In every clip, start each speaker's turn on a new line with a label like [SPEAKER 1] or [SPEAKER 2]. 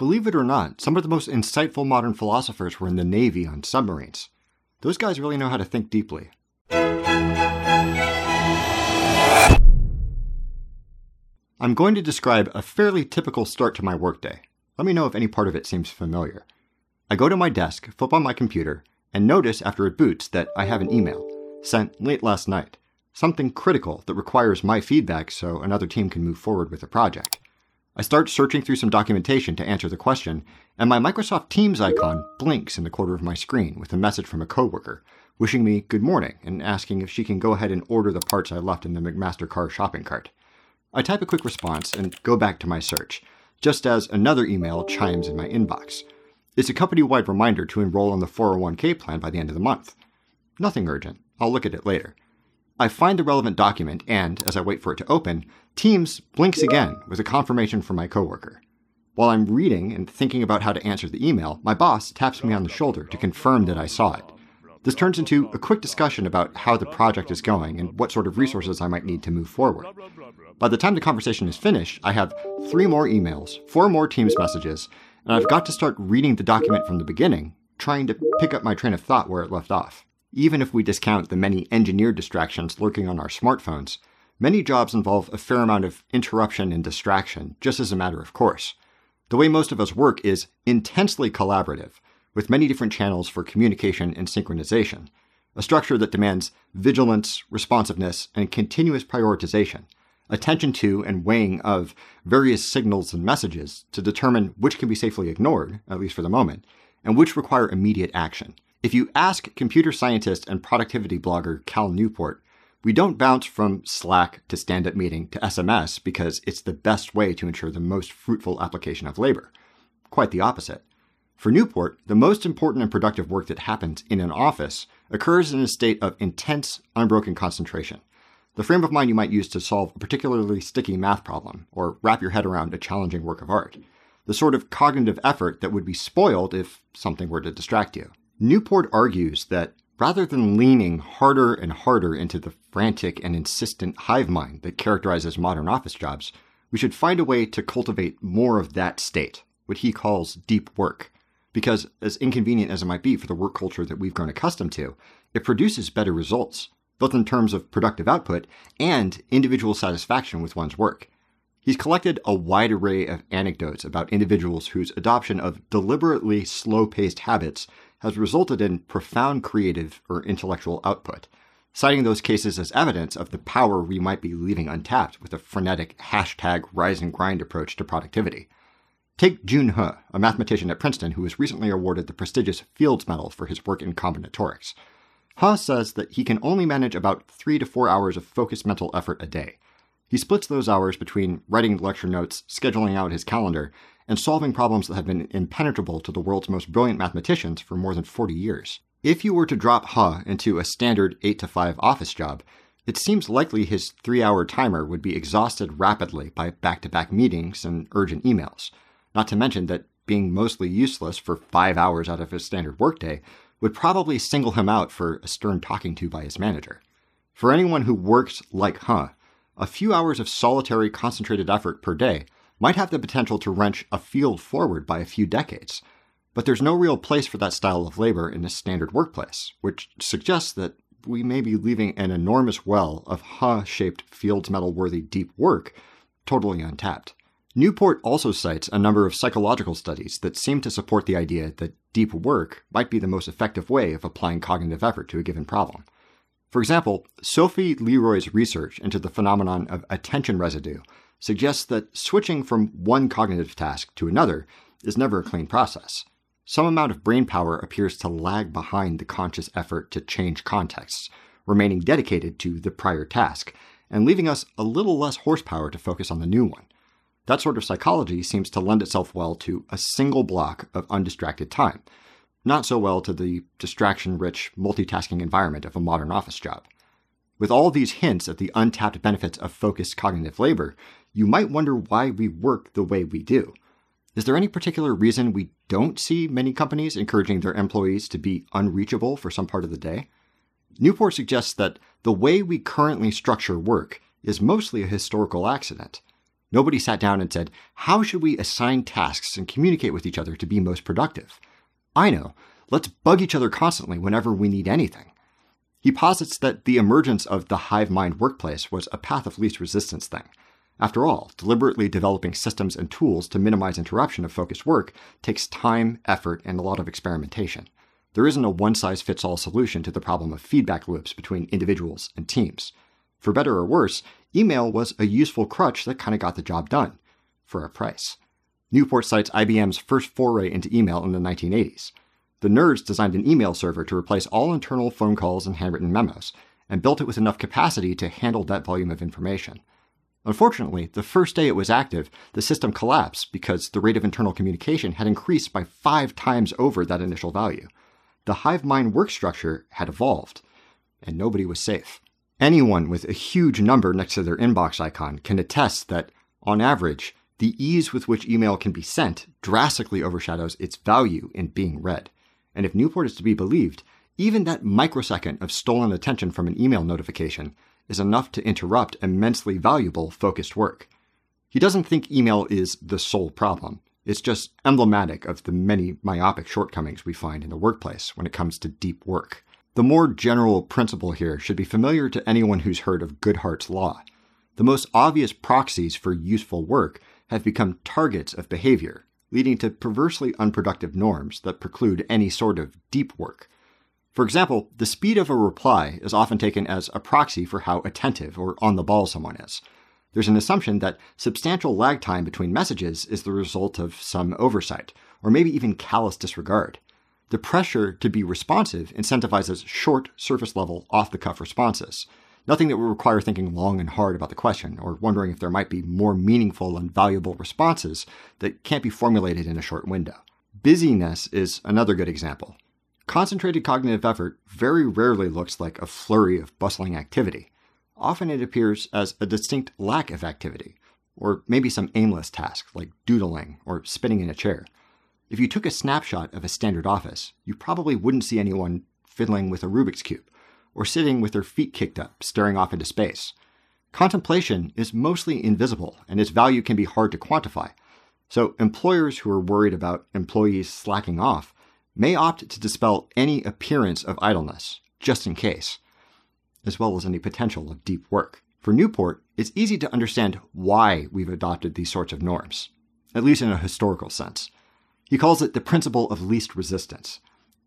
[SPEAKER 1] Believe it or not, some of the most insightful modern philosophers were in the Navy on submarines. Those guys really know how to think deeply. I'm going to describe a fairly typical start to my workday. Let me know if any part of it seems familiar. I go to my desk, flip on my computer, and notice after it boots that I have an email sent late last night. Something critical that requires my feedback so another team can move forward with the project. I start searching through some documentation to answer the question, and my Microsoft Teams icon blinks in the corner of my screen with a message from a coworker, wishing me good morning and asking if she can go ahead and order the parts I left in the McMaster-Carr shopping cart. I type a quick response and go back to my search, just as another email chimes in my inbox. It's a company wide reminder to enroll in the 401k plan by the end of the month. Nothing urgent. I'll look at it later. I find the relevant document and, as I wait for it to open, Teams blinks again with a confirmation from my coworker. While I'm reading and thinking about how to answer the email, my boss taps me on the shoulder to confirm that I saw it. This turns into a quick discussion about how the project is going and what sort of resources I might need to move forward. By the time the conversation is finished, I have three more emails, four more Teams messages, and I've got to start reading the document from the beginning, trying to pick up my train of thought where it left off. Even if we discount the many engineered distractions lurking on our smartphones, many jobs involve a fair amount of interruption and distraction, just as a matter of course. The way most of us work is intensely collaborative, with many different channels for communication and synchronization, a structure that demands vigilance, responsiveness, and continuous prioritization, attention to and weighing of various signals and messages to determine which can be safely ignored, at least for the moment, and which require immediate action. If you ask computer scientist and productivity blogger Cal Newport, we don't bounce from Slack to stand up meeting to SMS because it's the best way to ensure the most fruitful application of labor. Quite the opposite. For Newport, the most important and productive work that happens in an office occurs in a state of intense, unbroken concentration. The frame of mind you might use to solve a particularly sticky math problem or wrap your head around a challenging work of art. The sort of cognitive effort that would be spoiled if something were to distract you. Newport argues that rather than leaning harder and harder into the frantic and insistent hive mind that characterizes modern office jobs, we should find a way to cultivate more of that state, what he calls deep work, because, as inconvenient as it might be for the work culture that we've grown accustomed to, it produces better results, both in terms of productive output and individual satisfaction with one's work. He's collected a wide array of anecdotes about individuals whose adoption of deliberately slow paced habits has resulted in profound creative or intellectual output, citing those cases as evidence of the power we might be leaving untapped with a frenetic hashtag rise and grind approach to productivity. Take June Huh, a mathematician at Princeton who was recently awarded the prestigious Fields Medal for his work in combinatorics. He says that he can only manage about three to four hours of focused mental effort a day. He splits those hours between writing lecture notes, scheduling out his calendar, and solving problems that have been impenetrable to the world's most brilliant mathematicians for more than 40 years. If you were to drop Huh into a standard 8 to 5 office job, it seems likely his three hour timer would be exhausted rapidly by back to back meetings and urgent emails. Not to mention that being mostly useless for five hours out of his standard workday would probably single him out for a stern talking to by his manager. For anyone who works like Huh, a few hours of solitary, concentrated effort per day might have the potential to wrench a field forward by a few decades. But there's no real place for that style of labor in a standard workplace, which suggests that we may be leaving an enormous well of Huh shaped Fields Medal worthy deep work totally untapped. Newport also cites a number of psychological studies that seem to support the idea that deep work might be the most effective way of applying cognitive effort to a given problem. For example, Sophie Leroy's research into the phenomenon of attention residue suggests that switching from one cognitive task to another is never a clean process. Some amount of brain power appears to lag behind the conscious effort to change contexts, remaining dedicated to the prior task, and leaving us a little less horsepower to focus on the new one. That sort of psychology seems to lend itself well to a single block of undistracted time, not so well to the distraction rich, multitasking environment of a modern office job. With all these hints at the untapped benefits of focused cognitive labor, you might wonder why we work the way we do. Is there any particular reason we don't see many companies encouraging their employees to be unreachable for some part of the day? Newport suggests that the way we currently structure work is mostly a historical accident. Nobody sat down and said, How should we assign tasks and communicate with each other to be most productive? I know. Let's bug each other constantly whenever we need anything. He posits that the emergence of the hive mind workplace was a path of least resistance thing. After all, deliberately developing systems and tools to minimize interruption of focused work takes time, effort, and a lot of experimentation. There isn't a one size fits all solution to the problem of feedback loops between individuals and teams. For better or worse, email was a useful crutch that kind of got the job done for a price. Newport cites IBM's first foray into email in the 1980s. The nerds designed an email server to replace all internal phone calls and handwritten memos, and built it with enough capacity to handle that volume of information. Unfortunately, the first day it was active, the system collapsed because the rate of internal communication had increased by five times over that initial value. The hive mind work structure had evolved, and nobody was safe. Anyone with a huge number next to their inbox icon can attest that, on average, the ease with which email can be sent drastically overshadows its value in being read. And if Newport is to be believed, even that microsecond of stolen attention from an email notification is enough to interrupt immensely valuable focused work. He doesn't think email is the sole problem. It's just emblematic of the many myopic shortcomings we find in the workplace when it comes to deep work. The more general principle here should be familiar to anyone who's heard of Goodhart's Law. The most obvious proxies for useful work have become targets of behavior, leading to perversely unproductive norms that preclude any sort of deep work. For example, the speed of a reply is often taken as a proxy for how attentive or on the ball someone is. There's an assumption that substantial lag time between messages is the result of some oversight, or maybe even callous disregard. The pressure to be responsive incentivizes short, surface level, off the cuff responses. Nothing that would require thinking long and hard about the question or wondering if there might be more meaningful and valuable responses that can't be formulated in a short window. Busyness is another good example. Concentrated cognitive effort very rarely looks like a flurry of bustling activity. Often it appears as a distinct lack of activity, or maybe some aimless task like doodling or spinning in a chair. If you took a snapshot of a standard office, you probably wouldn't see anyone fiddling with a Rubik's Cube or sitting with their feet kicked up, staring off into space. Contemplation is mostly invisible, and its value can be hard to quantify. So, employers who are worried about employees slacking off may opt to dispel any appearance of idleness, just in case, as well as any potential of deep work. For Newport, it's easy to understand why we've adopted these sorts of norms, at least in a historical sense. He calls it the principle of least resistance.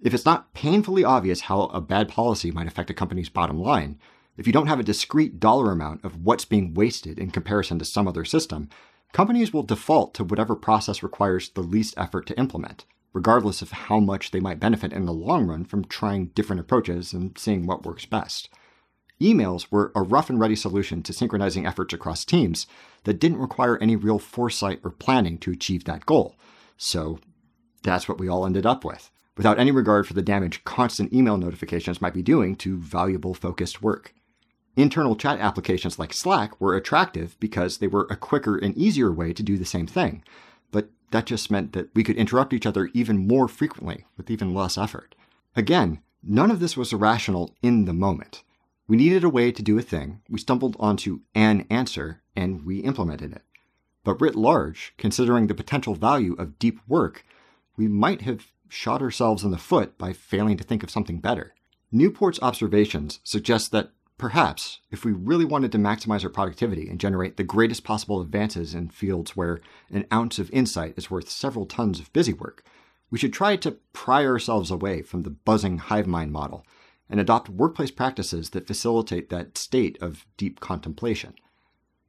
[SPEAKER 1] If it's not painfully obvious how a bad policy might affect a company's bottom line, if you don't have a discrete dollar amount of what's being wasted in comparison to some other system, companies will default to whatever process requires the least effort to implement, regardless of how much they might benefit in the long run from trying different approaches and seeing what works best. Emails were a rough and ready solution to synchronizing efforts across teams that didn't require any real foresight or planning to achieve that goal. So that's what we all ended up with, without any regard for the damage constant email notifications might be doing to valuable focused work. Internal chat applications like Slack were attractive because they were a quicker and easier way to do the same thing, but that just meant that we could interrupt each other even more frequently with even less effort. Again, none of this was irrational in the moment. We needed a way to do a thing, we stumbled onto an answer, and we implemented it. But writ large, considering the potential value of deep work, we might have shot ourselves in the foot by failing to think of something better. Newport's observations suggest that perhaps, if we really wanted to maximize our productivity and generate the greatest possible advances in fields where an ounce of insight is worth several tons of busy work, we should try to pry ourselves away from the buzzing hive mind model and adopt workplace practices that facilitate that state of deep contemplation.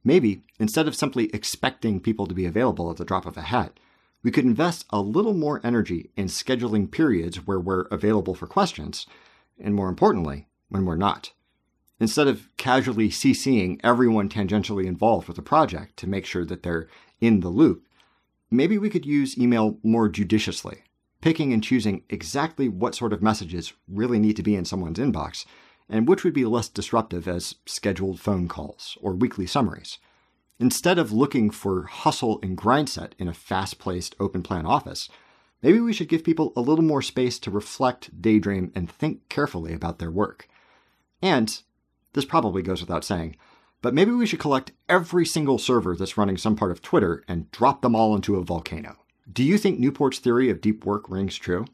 [SPEAKER 1] Maybe, instead of simply expecting people to be available at the drop of a hat, we could invest a little more energy in scheduling periods where we're available for questions, and more importantly, when we're not. Instead of casually CCing everyone tangentially involved with a project to make sure that they're in the loop, maybe we could use email more judiciously, picking and choosing exactly what sort of messages really need to be in someone's inbox and which would be less disruptive as scheduled phone calls or weekly summaries. Instead of looking for hustle and grind set in a fast paced open plan office, maybe we should give people a little more space to reflect, daydream, and think carefully about their work. And, this probably goes without saying, But maybe we should collect every single server that's running some part of Twitter and drop them all into a volcano. Do you think Newport's theory of deep work rings true?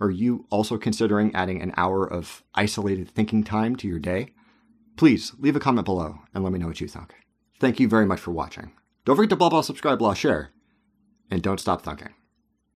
[SPEAKER 1] Are you also considering adding an hour of isolated thinking time to your day? Please leave a comment below and let me know what you think. Thank you very much for watching. Don't forget to blah blah subscribe blah share, and don't stop thinking.